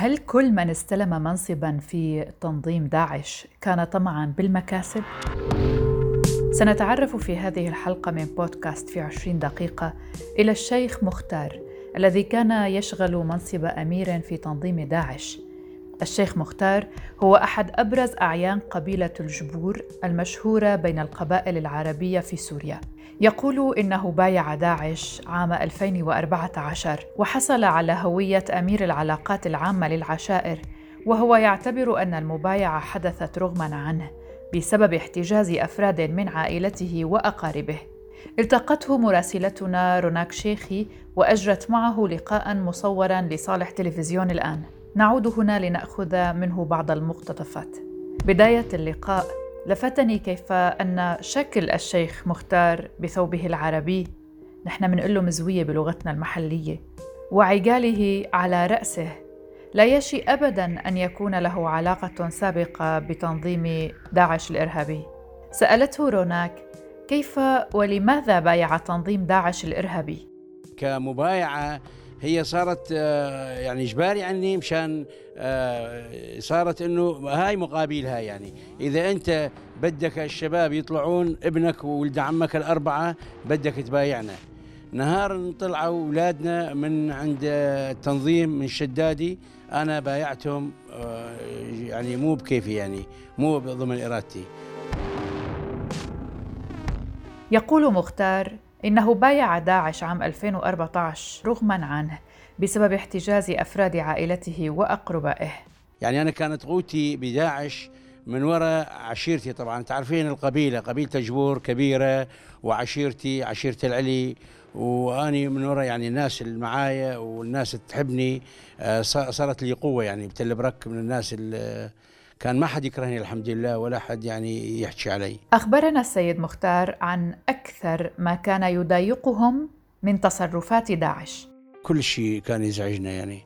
هل كل من استلم منصبا في تنظيم داعش كان طمعا بالمكاسب؟ سنتعرف في هذه الحلقة من بودكاست في عشرين دقيقة إلى الشيخ مختار الذي كان يشغل منصب أمير في تنظيم داعش الشيخ مختار هو أحد أبرز أعيان قبيلة الجبور المشهورة بين القبائل العربية في سوريا. يقول إنه بايع داعش عام 2014 وحصل على هوية أمير العلاقات العامة للعشائر وهو يعتبر أن المبايعة حدثت رغما عنه بسبب احتجاز أفراد من عائلته وأقاربه. التقته مراسلتنا روناك شيخي وأجرت معه لقاء مصورا لصالح تلفزيون الآن. نعود هنا لنأخذ منه بعض المقتطفات. بداية اللقاء لفتني كيف أن شكل الشيخ مختار بثوبه العربي. نحن بنقول له مزويه بلغتنا المحلية. وعقاله على رأسه لا يشي ابدا أن يكون له علاقة سابقة بتنظيم داعش الإرهابي. سألته روناك كيف ولماذا بايع تنظيم داعش الإرهابي؟ كمبايعة هي صارت آه، يعني إجباري عني مشان آه، صارت إنه هاي مقابل هاي يعني. إذا أنت بدك الشباب يطلعون ابنك وولد عمك الأربعة بدك تبايعنا. نهار طلعوا أولادنا من عند التنظيم من شدادي أنا بايعتهم آه، يعني مو بكيفي يعني مو ضمن إرادتي. يقول مختار إنه بايع داعش عام 2014 رغما عنه بسبب احتجاز أفراد عائلته وأقربائه. يعني أنا كانت قوتي بداعش من وراء عشيرتي طبعا. تعرفين القبيلة قبيلة جبور كبيرة وعشيرتي عشيرة العلي. وأني من وراء يعني الناس اللي معايا والناس اللي تحبني آه، صارت لي قوة يعني بتل برك من الناس اللي كان ما حد يكرهني الحمد لله ولا حد يعني يحكي علي. أخبرنا السيد مختار عن أكثر ما كان يضايقهم من تصرفات داعش. كل شيء كان يزعجنا يعني.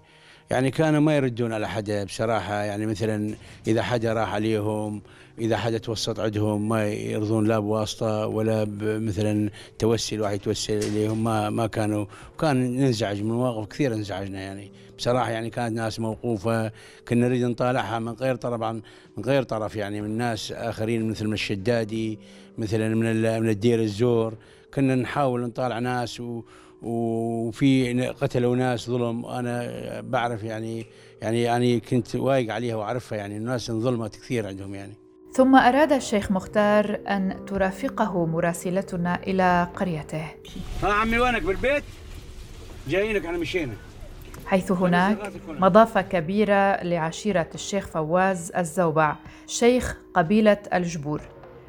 يعني كانوا ما يردون على حدا بصراحة. يعني مثلا إذا حدا راح عليهم إذا حدا توسط عندهم ما يرضون لا بواسطة ولا مثلا توسل واحد يتوسل إليهم. ما ما كانوا كان ننزعج من مواقف كثيرة انزعجنا يعني. بصراحة يعني كانت ناس موقوفة كنا نريد نطالعها من غير طبعا من غير طرف يعني من ناس آخرين مثل من الشدادي مثلا من من الدير الزور. كنا نحاول نطالع ناس و وفي قتلوا ناس ظلم. أنا بعرف يعني يعني يعني كنت وايق عليها وأعرفها يعني الناس انظلمت كثير عندهم يعني. ثم أراد الشيخ مختار أن ترافقه مراسلتنا إلى قريته. ها عمي وينك؟ بالبيت؟ جايينك إحنا مشينا. حيث هناك مضافة كبيرة لعشيرة الشيخ فواز الزوبع شيخ قبيلة الجبور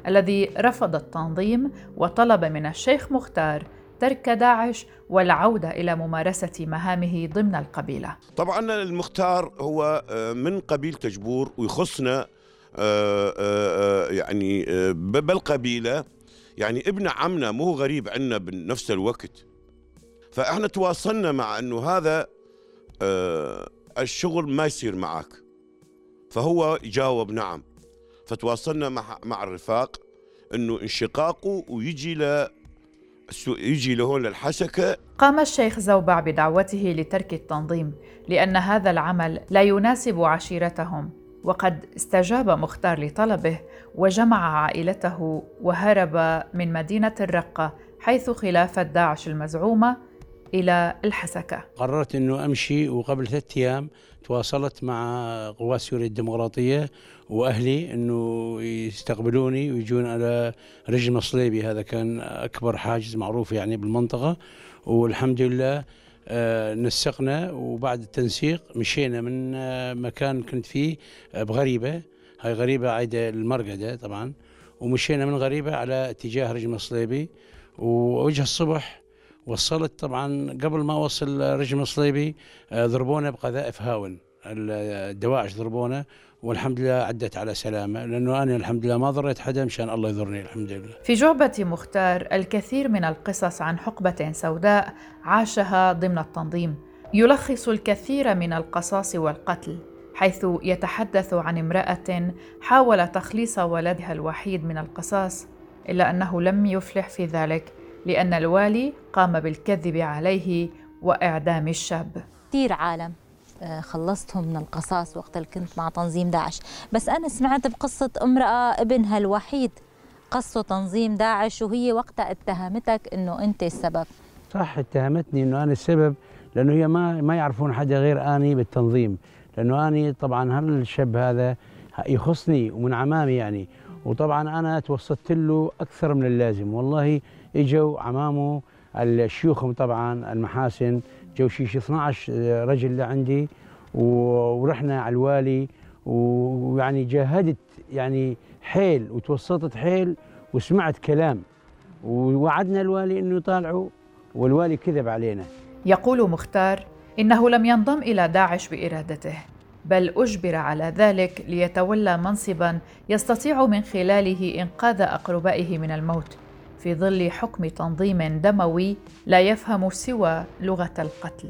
الذي رفض التنظيم وطلب من الشيخ مختار ترك داعش والعودة إلى ممارسة مهامه ضمن القبيلة. طبعا المختار هو آه، من قبيلة جبور ويخصنا آه، آه، يعني بالقبيلة يعني ابن عمنا مو غريب عنا بنفس الوقت. فإحنا تواصلنا مع إنه هذا الشغل ما يصير معك. فهو جاوب نعم. فتواصلنا مع مع الرفاق إنه انشقاقه ويجي ل يجي لهون للحسكة قام الشيخ زوبع بدعوته لترك التنظيم لأن هذا العمل لا يناسب عشيرتهم. وقد استجاب مختار لطلبه وجمع عائلته وهرب من مدينة الرقة حيث خلافة داعش المزعومة إلى الحسكة. قررت أنه أمشي وقبل ثلاثة أيام تواصلت مع قوات سوريا الديمقراطية وأهلي أنه يستقبلوني ويجون على رجل مصليبي. هذا كان أكبر حاجز معروف يعني بالمنطقة. والحمد لله آه، نسقنا. وبعد التنسيق مشينا من آه، مكان كنت فيه آه، بغريبة. هاي غريبة عايدة المرقدة طبعا. ومشينا من غريبة على اتجاه رجل مصليبي. ووجه الصبح وصلت طبعا قبل ما اوصل رجم الصليبي آه، ضربونا بقذائف هاون. الدواعش ضربونا والحمد لله عدت على سلامة لأنه أنا الحمد لله ما ضريت حدا مشان الله يضرني الحمد لله. في جعبة مختار الكثير من القصص عن حقبة سوداء عاشها ضمن التنظيم. يلخص الكثير من القصاص والقتل حيث يتحدث عن امرأة حاول تخليص ولدها الوحيد من القصاص إلا أنه لم يفلح في ذلك. لأن الوالي قام بالكذب عليه وإعدام الشاب. كثير عالم آه، خلصتهم من القصاص وقت اللي كنت مع تنظيم داعش. بس أنا سمعت بقصة امرأة ابنها الوحيد قصوا تنظيم داعش وهي وقتها اتهمتك أنه أنت السبب. صح اتهمتني أنه أنا السبب لأنه هي ما ما يعرفون حدا غير أني بالتنظيم. لأنه أني طبعا هالشاب هذا يخصني ومن عمامي يعني. وطبعا أنا توسطت له أكثر من اللازم. والله إجوا عمامه الشيوخهم طبعا المحاسن. جو شيش 12 رجل لعندي ورحنا على الوالي ويعني جاهدت يعني حيل وتوسطت حيل وسمعت كلام. ووعدنا الوالي إنه يطالعوا والوالي كذب علينا. يقول مختار إنه لم ينضم إلى داعش بإرادته بل أجبر على ذلك ليتولى منصبا يستطيع من خلاله إنقاذ أقربائه من الموت. في ظل حكم تنظيم دموي لا يفهم سوى لغة القتل.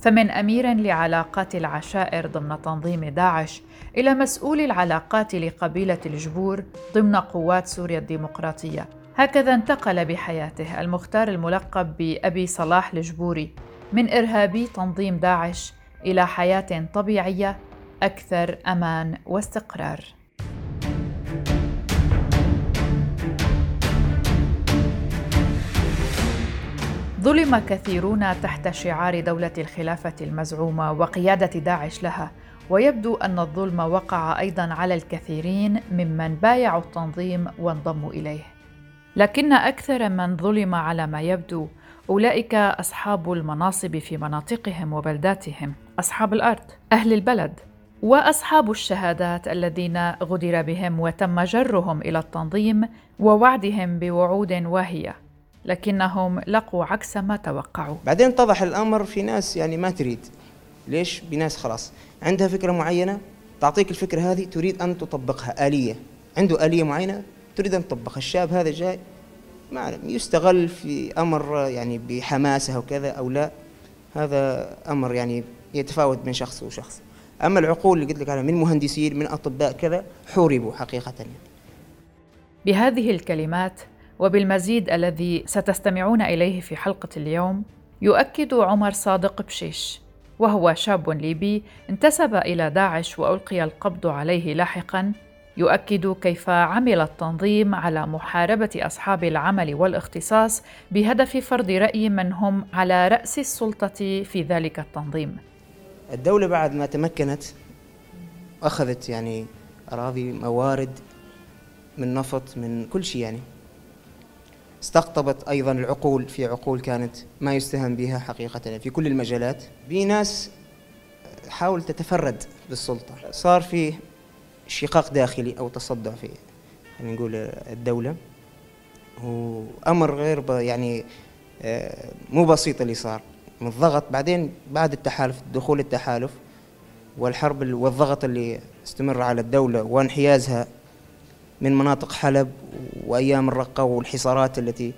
فمن أمير لعلاقات العشائر ضمن تنظيم داعش إلى مسؤول العلاقات لقبيلة الجبور ضمن قوات سوريا الديمقراطية. هكذا انتقل بحياته المختار الملقب بأبي صلاح الجبوري من إرهابي تنظيم داعش إلى حياة طبيعية أكثر أمان واستقرار. ظلم كثيرون تحت شعار دولة الخلافة المزعومة وقيادة داعش لها. ويبدو أن الظلم وقع أيضا على الكثيرين ممن بايعوا التنظيم وانضموا إليه. لكن أكثر من ظلم على ما يبدو أولئك أصحاب المناصب في مناطقهم وبلداتهم. أصحاب الأرض أهل البلد وأصحاب الشهادات الذين غدر بهم وتم جرهم إلى التنظيم ووعدهم بوعود واهية. لكنهم لقوا عكس ما توقعوا. بعدين اتضح الأمر في ناس يعني ما تريد. ليش؟ بناس خلاص. عندها فكرة معينة؟ تعطيك الفكرة هذه تريد أن تطبقها آلية. عنده آلية معينة؟ تريد أن تطبقها. الشاب هذا جاي ما أعلم يستغل في أمر يعني بحماسة وكذا أو لا. هذا أمر يعني يتفاوت من شخص وشخص. أما العقول اللي قلت لك عليها من مهندسين من أطباء كذا حوربوا حقيقة يعني. بهذه الكلمات وبالمزيد الذي ستستمعون إليه في حلقة اليوم يؤكد عمر صادق بشيش وهو شاب ليبي انتسب إلى داعش وألقي القبض عليه لاحقا يؤكد كيف عمل التنظيم على محاربة أصحاب العمل والاختصاص بهدف فرض رأي من هم على رأس السلطة في ذلك التنظيم. الدولة بعد ما تمكنت أخذت يعني أراضي موارد من نفط من كل شيء يعني. استقطبت أيضا العقول في عقول كانت ما يستهان بها حقيقة. في كل المجالات بناس حاولت تتفرد بالسلطة. صار في شقاق داخلي أو تصدع في خلينا نقول الدولة. وأمر غير يعني آه، مو بسيط اللي صار. من الضغط بعدين بعد التحالف دخول التحالف والحرب والضغط اللي استمر على الدولة وانحيازها من مناطق حلب وأيام الرقة والحصارات التي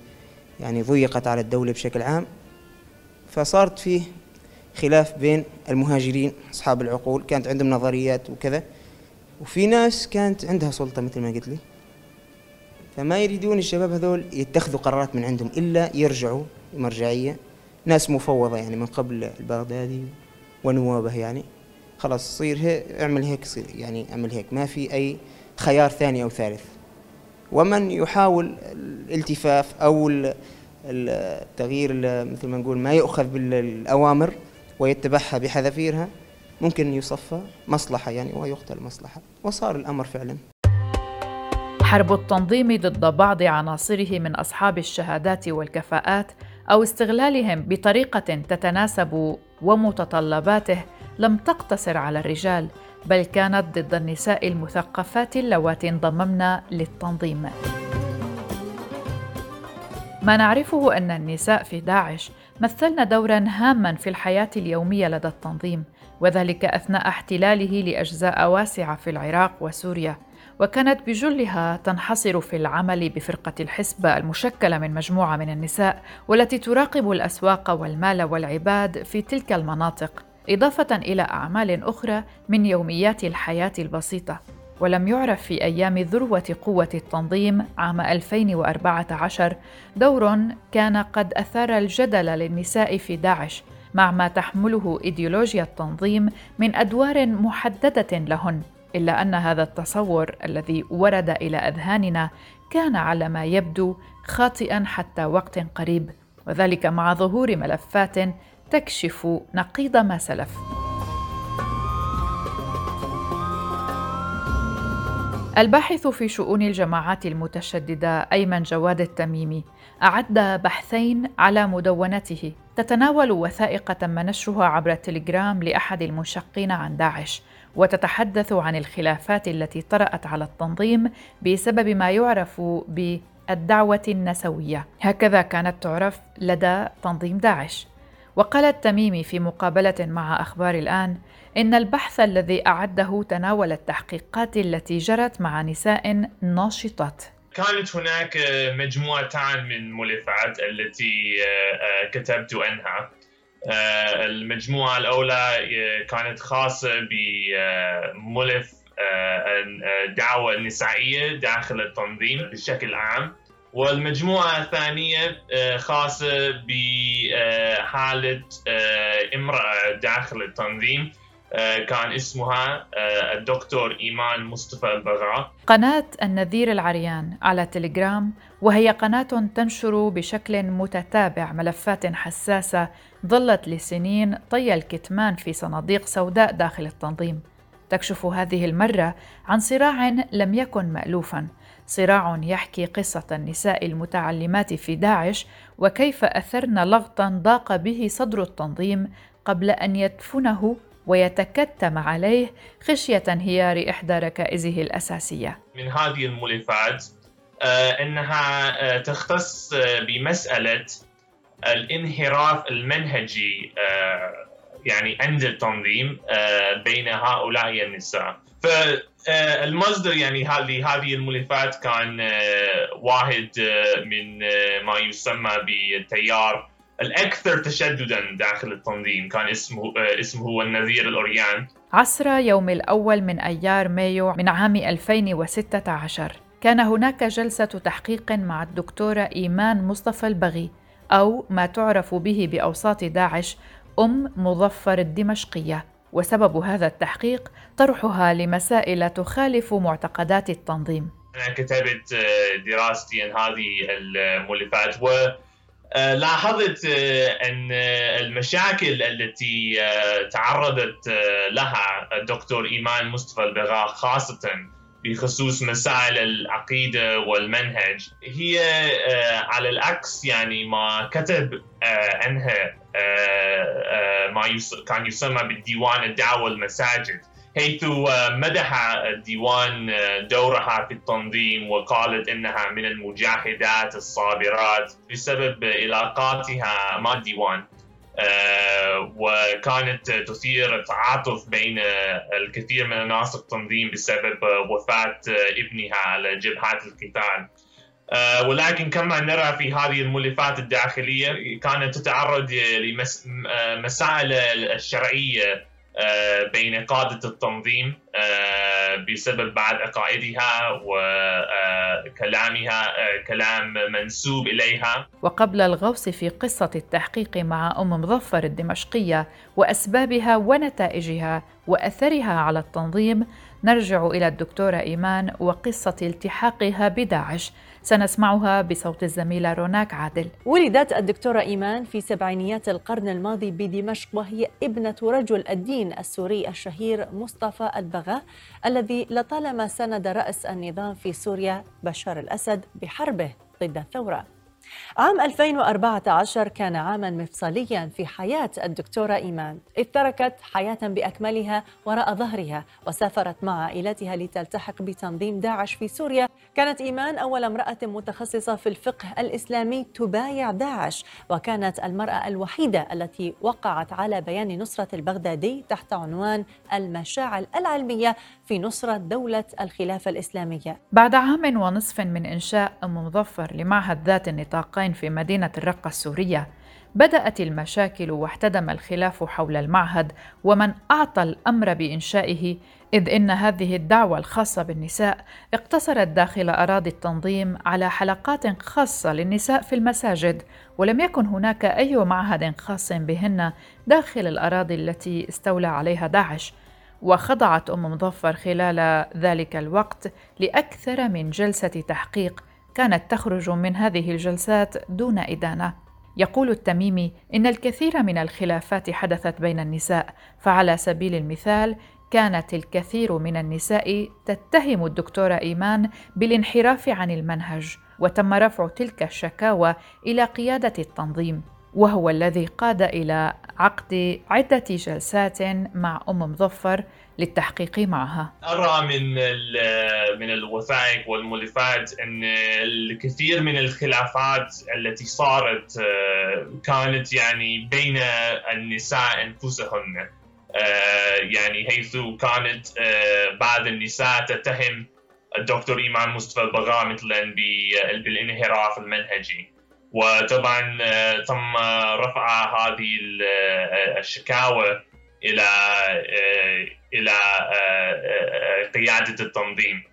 يعني ضيقت على الدولة بشكل عام. فصارت فيه خلاف بين المهاجرين أصحاب العقول كانت عندهم نظريات وكذا. وفي ناس كانت عندها سلطة مثل ما قلت لي. فما يريدون الشباب هذول يتخذوا قرارات من عندهم إلا يرجعوا مرجعية. ناس مفوضة يعني من قبل البغدادي ونوابه يعني. خلاص صير هيك اعمل هيك صير يعني اعمل هيك. ما في أي خيار ثاني أو ثالث. ومن يحاول الالتفاف أو التغيير مثل ما نقول ما يؤخذ بالأوامر ويتبعها بحذافيرها ممكن يصفى مصلحة يعني ويقتل مصلحة وصار الأمر فعلا. حرب التنظيم ضد بعض عناصره من أصحاب الشهادات والكفاءات أو استغلالهم بطريقة تتناسب ومتطلباته لم تقتصر على الرجال بل كانت ضد النساء المثقفات اللواتي انضممن للتنظيم. ما نعرفه أن النساء في داعش مثلن دورا هاما في الحياة اليومية لدى التنظيم وذلك أثناء احتلاله لأجزاء واسعة في العراق وسوريا وكانت بجلها تنحصر في العمل بفرقة الحسبة المشكلة من مجموعة من النساء والتي تراقب الأسواق والمال والعباد في تلك المناطق، إضافة إلى أعمال أخرى من يوميات الحياة البسيطة. ولم يعرف في أيام ذروة قوة التنظيم عام 2014 دور كان قد أثار الجدل للنساء في داعش مع ما تحمله إيديولوجيا التنظيم من أدوار محددة لهن إلا أن هذا التصور الذي ورد إلى أذهاننا كان على ما يبدو خاطئا حتى وقت قريب وذلك مع ظهور ملفات تكشف نقيض ما سلف. الباحث في شؤون الجماعات المتشددة أيمن جواد التميمي أعد بحثين على مدونته تتناول وثائق تم نشرها عبر التليجرام لأحد المنشقين عن داعش وتتحدث عن الخلافات التي طرأت على التنظيم بسبب ما يعرف بالدعوة النسوية. هكذا كانت تعرف لدى تنظيم داعش. وقال التميمي في مقابلة مع أخبار الآن إن البحث الذي أعده تناول التحقيقات التي جرت مع نساء ناشطات. كانت هناك مجموعتان من الملفات التي آه، آه، كتبت عنها. آه، المجموعة الأولى كانت خاصة بملف الدعوة النسائية داخل التنظيم بشكل عام. والمجموعة الثانية خاصة بحالة امرأة داخل التنظيم آه، كان اسمها آه، الدكتور إيمان مصطفى البغاء قناة النذير العريان على تليجرام وهي قناة تنشر بشكل متتابع ملفات حساسة ظلت لسنين طي الكتمان في صناديق سوداء داخل التنظيم. تكشف هذه المرة عن صراع لم يكن مألوفا. صراع يحكي قصة النساء المتعلمات في داعش وكيف أثرن لغطا ضاق به صدر التنظيم قبل أن يدفنه ويتكتم عليه خشية انهيار إحدى ركائزه الأساسية. من هذه الملفات آه، أنها آه، تختص آه، بمسألة الانحراف المنهجي يعني عند التنظيم بين هؤلاء النساء. فالمصدر يعني هذه الملفات كان واحد من ما يسمى بالتيار الأكثر تشددا داخل التنظيم. كان اسمه آه، اسمه هو النذير الأوريان. عصر يوم الأول من أيار مايو من عام 2016 كان هناك جلسة تحقيق مع الدكتورة إيمان مصطفى البغي أو ما تعرف به بأوساط داعش أم مظفر الدمشقية. وسبب هذا التحقيق طرحها لمسائل تخالف معتقدات التنظيم. أنا كتبت آه، دراستي عن هذه الملفات و آه، آه، آه، المشاكل التي تعرضت لها الدكتور إيمان مصطفى البغاء خاصة بخصوص مسائل العقيدة والمنهج هي على العكس يعني ما كتب عنها ما كان يسمى بالديوان الدعوة المساجد حيث مدح الديوان دورها في التنظيم وقالت إنها من المجاهدات الصابرات بسبب علاقاتها مع الديوان. آه، وكانت تثير تعاطف بين الكثير من عناصر التنظيم بسبب وفاة ابنها على جبهات القتال. آه، ولكن كما نرى في هذه الملفات الداخلية كانت تتعرض لمسائل الشرعية آه، بين قادة التنظيم آه، بسبب بعض عقائدها وكلامها آه، كلام منسوب إليها. وقبل الغوص في قصة التحقيق مع أم مظفر الدمشقية وأسبابها ونتائجها وأثرها على التنظيم نرجع إلى الدكتورة إيمان وقصة التحاقها بداعش. سنسمعها بصوت الزميلة روناك عادل. ولدت الدكتورة إيمان في سبعينيات القرن الماضي بدمشق وهي ابنة رجل الدين السوري الشهير مصطفى البغا الذي لطالما سند رأس النظام في سوريا بشار الأسد بحربه ضد الثورة. عام 2014 كان عاما مفصليا في حياة الدكتورة إيمان إذ تركت حياة بأكملها وراء ظهرها وسافرت مع عائلتها لتلتحق بتنظيم داعش في سوريا. كانت إيمان أول امرأة متخصصة في الفقه الإسلامي تبايع داعش وكانت المرأة الوحيدة التي وقعت على بيان نصرة البغدادي تحت عنوان المشاعل العلمية في نصرة دولة الخلافة الإسلامية. بعد عام ونصف من إنشاء أم مظفر لمعهد ذات النطاقين في مدينة الرقة السورية بدأت المشاكل واحتدم الخلاف حول المعهد ومن أعطى الأمر بإنشائه إذ إن هذه الدعوة الخاصة بالنساء اقتصرت داخل أراضي التنظيم على حلقات خاصة للنساء في المساجد ولم يكن هناك أي معهد خاص بهن داخل الأراضي التي استولى عليها داعش. وخضعت أم مظفر خلال ذلك الوقت لأكثر من جلسة تحقيق كانت تخرج من هذه الجلسات دون إدانة. يقول التميمي إن الكثير من الخلافات حدثت بين النساء فعلى سبيل المثال كانت الكثير من النساء تتهم الدكتورة إيمان بالانحراف عن المنهج وتم رفع تلك الشكاوى إلى قيادة التنظيم وهو الذي قاد إلى عقد عدة جلسات مع أم مظفر للتحقيق معها. أرى من من الوثائق والملفات أن الكثير من الخلافات التي صارت آه، كانت يعني بين النساء أنفسهن آه، يعني حيث كانت آه، بعض النساء تتهم الدكتور إيمان مصطفى البغاء مثلا بالانحراف المنهجي. وطبعا تم رفع هذه الشكاوى إلى إلى آه، آه، قيادة التنظيم.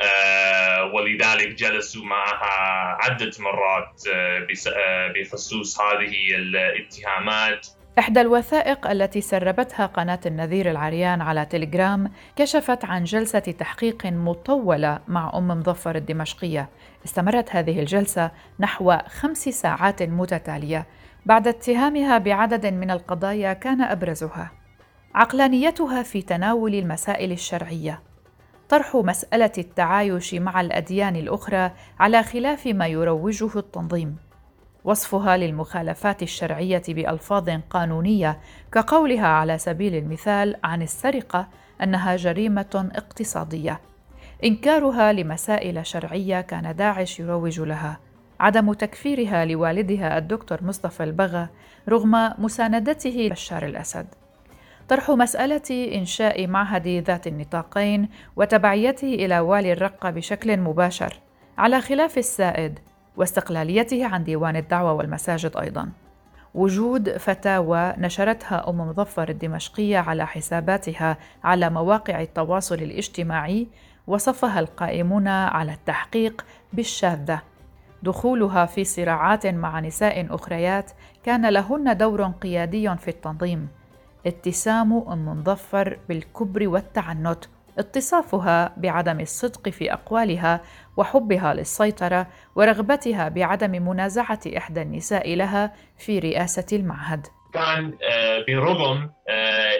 آه، ولذلك جلسوا معها عدة مرات بخصوص هذه الاتهامات. إحدى الوثائق التي سربتها قناة النذير العريان على تليجرام كشفت عن جلسة تحقيق مطولة مع أم مظفر الدمشقية. استمرت هذه الجلسة نحو خمس ساعات متتالية. بعد اتهامها بعدد من القضايا كان أبرزها. عقلانيتها في تناول المسائل الشرعية. طرح مسألة التعايش مع الأديان الأخرى على خلاف ما يروجه التنظيم. وصفها للمخالفات الشرعية بألفاظ قانونية كقولها على سبيل المثال عن السرقة أنها جريمة اقتصادية. إنكارها لمسائل شرعية كان داعش يروج لها. عدم تكفيرها لوالدها الدكتور مصطفى البغا رغم مساندته بشار الأسد. طرح مسألة إنشاء معهد ذات النطاقين وتبعيته إلى والي الرقة بشكل مباشر على خلاف السائد واستقلاليته عن ديوان الدعوة والمساجد أيضاً. وجود فتاوى نشرتها أم مظفر الدمشقية على حساباتها على مواقع التواصل الاجتماعي وصفها القائمون على التحقيق بالشاذة. دخولها في صراعات مع نساء أخريات كان لهن دور قيادي في التنظيم اتسام أم مظفر بالكبر والتعنت اتصافها بعدم الصدق في أقوالها وحبها للسيطرة ورغبتها بعدم منازعة إحدى النساء لها في رئاسة المعهد. كان آه، برغم آه،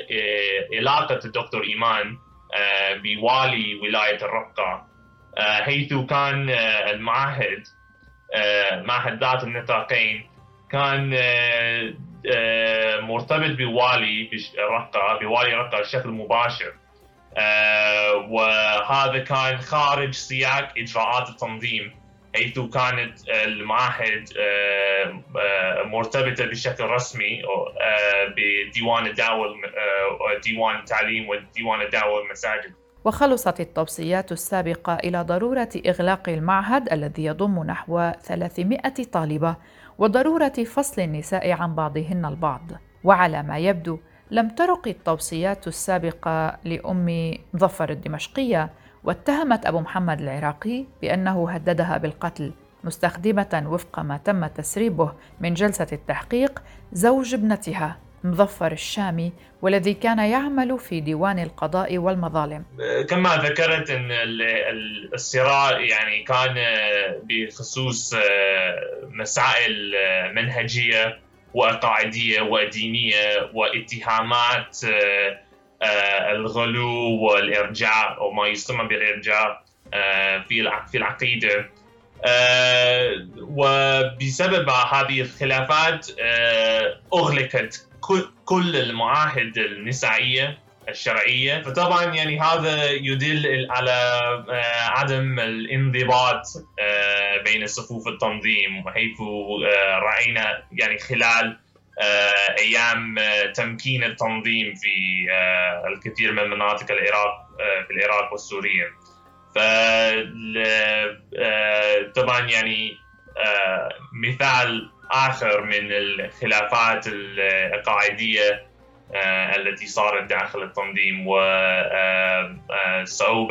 علاقة الدكتور إيمان آه، بوالي ولاية الرقة حيث كان المعهد معهد ذات النطاقين كان آه، مرتبط بوالي رقة بوالي رقة بشكل مباشر. آه، وهذا كان خارج سياق إجراءات التنظيم حيث كانت المعاهد آه، مرتبطة بشكل رسمي بديوان الدعوة ديوان التعليم وديوان الدعوة والمساجد. وخلصت التوصيات السابقة إلى ضرورة إغلاق المعهد الذي يضم نحو 300 طالبة. وضرورة فصل النساء عن بعضهن البعض. وعلى ما يبدو لم ترق التوصيات السابقة لأم ظفر الدمشقية واتهمت أبو محمد العراقي بأنه هددها بالقتل مستخدمة وفق ما تم تسريبه من جلسة التحقيق زوج ابنتها. مظفر الشامي والذي كان يعمل في ديوان القضاء والمظالم. كما ذكرت إن الصراع يعني كان بخصوص مسائل منهجية وقاعديه ودينية واتهامات الغلو والإرجاع أو ما يسمى بالإرجاع في في العقيدة. وبسبب هذه الخلافات أغلقت كل المعاهد النسائية الشرعية. فطبعا يعني هذا يدل على آه، عدم الانضباط آه، بين صفوف التنظيم حيث آه، رأينا يعني خلال أيام تمكين التنظيم في الكثير من مناطق العراق في العراق والسورية. ف طبعا يعني مثال آخر من الخلافات العقائدية آه، التي صارت داخل التنظيم وصعوبة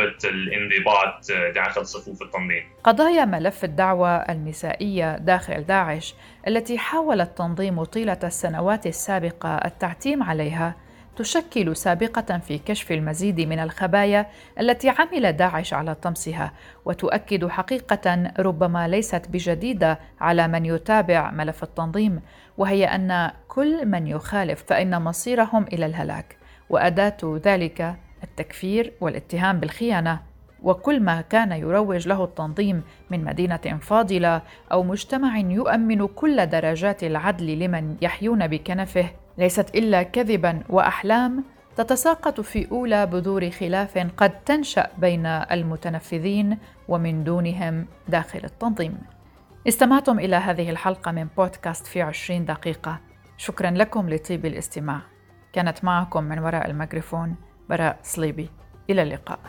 آه، آه، الانضباط داخل صفوف التنظيم. قضايا ملف الدعوة النسائية داخل داعش التي حاول التنظيم طيلة السنوات السابقة التعتيم عليها تشكل سابقة في كشف المزيد من الخبايا التي عمل داعش على طمسها وتؤكد حقيقة ربما ليست بجديدة على من يتابع ملف التنظيم وهي أن كل من يخالف فإن مصيرهم إلى الهلاك وأداة ذلك التكفير والاتهام بالخيانة. وكل ما كان يروج له التنظيم من مدينة فاضلة أو مجتمع يؤمن كل درجات العدل لمن يحيون بكنفه ليست إلا كذبا وأحلام تتساقط في أولى بذور خلاف قد تنشأ بين المتنفذين ومن دونهم داخل التنظيم. استمعتم إلى هذه الحلقة من بودكاست في عشرين دقيقة. شكرا لكم لطيب الاستماع. كانت معكم من وراء الميكروفون براء صليبي. إلى اللقاء.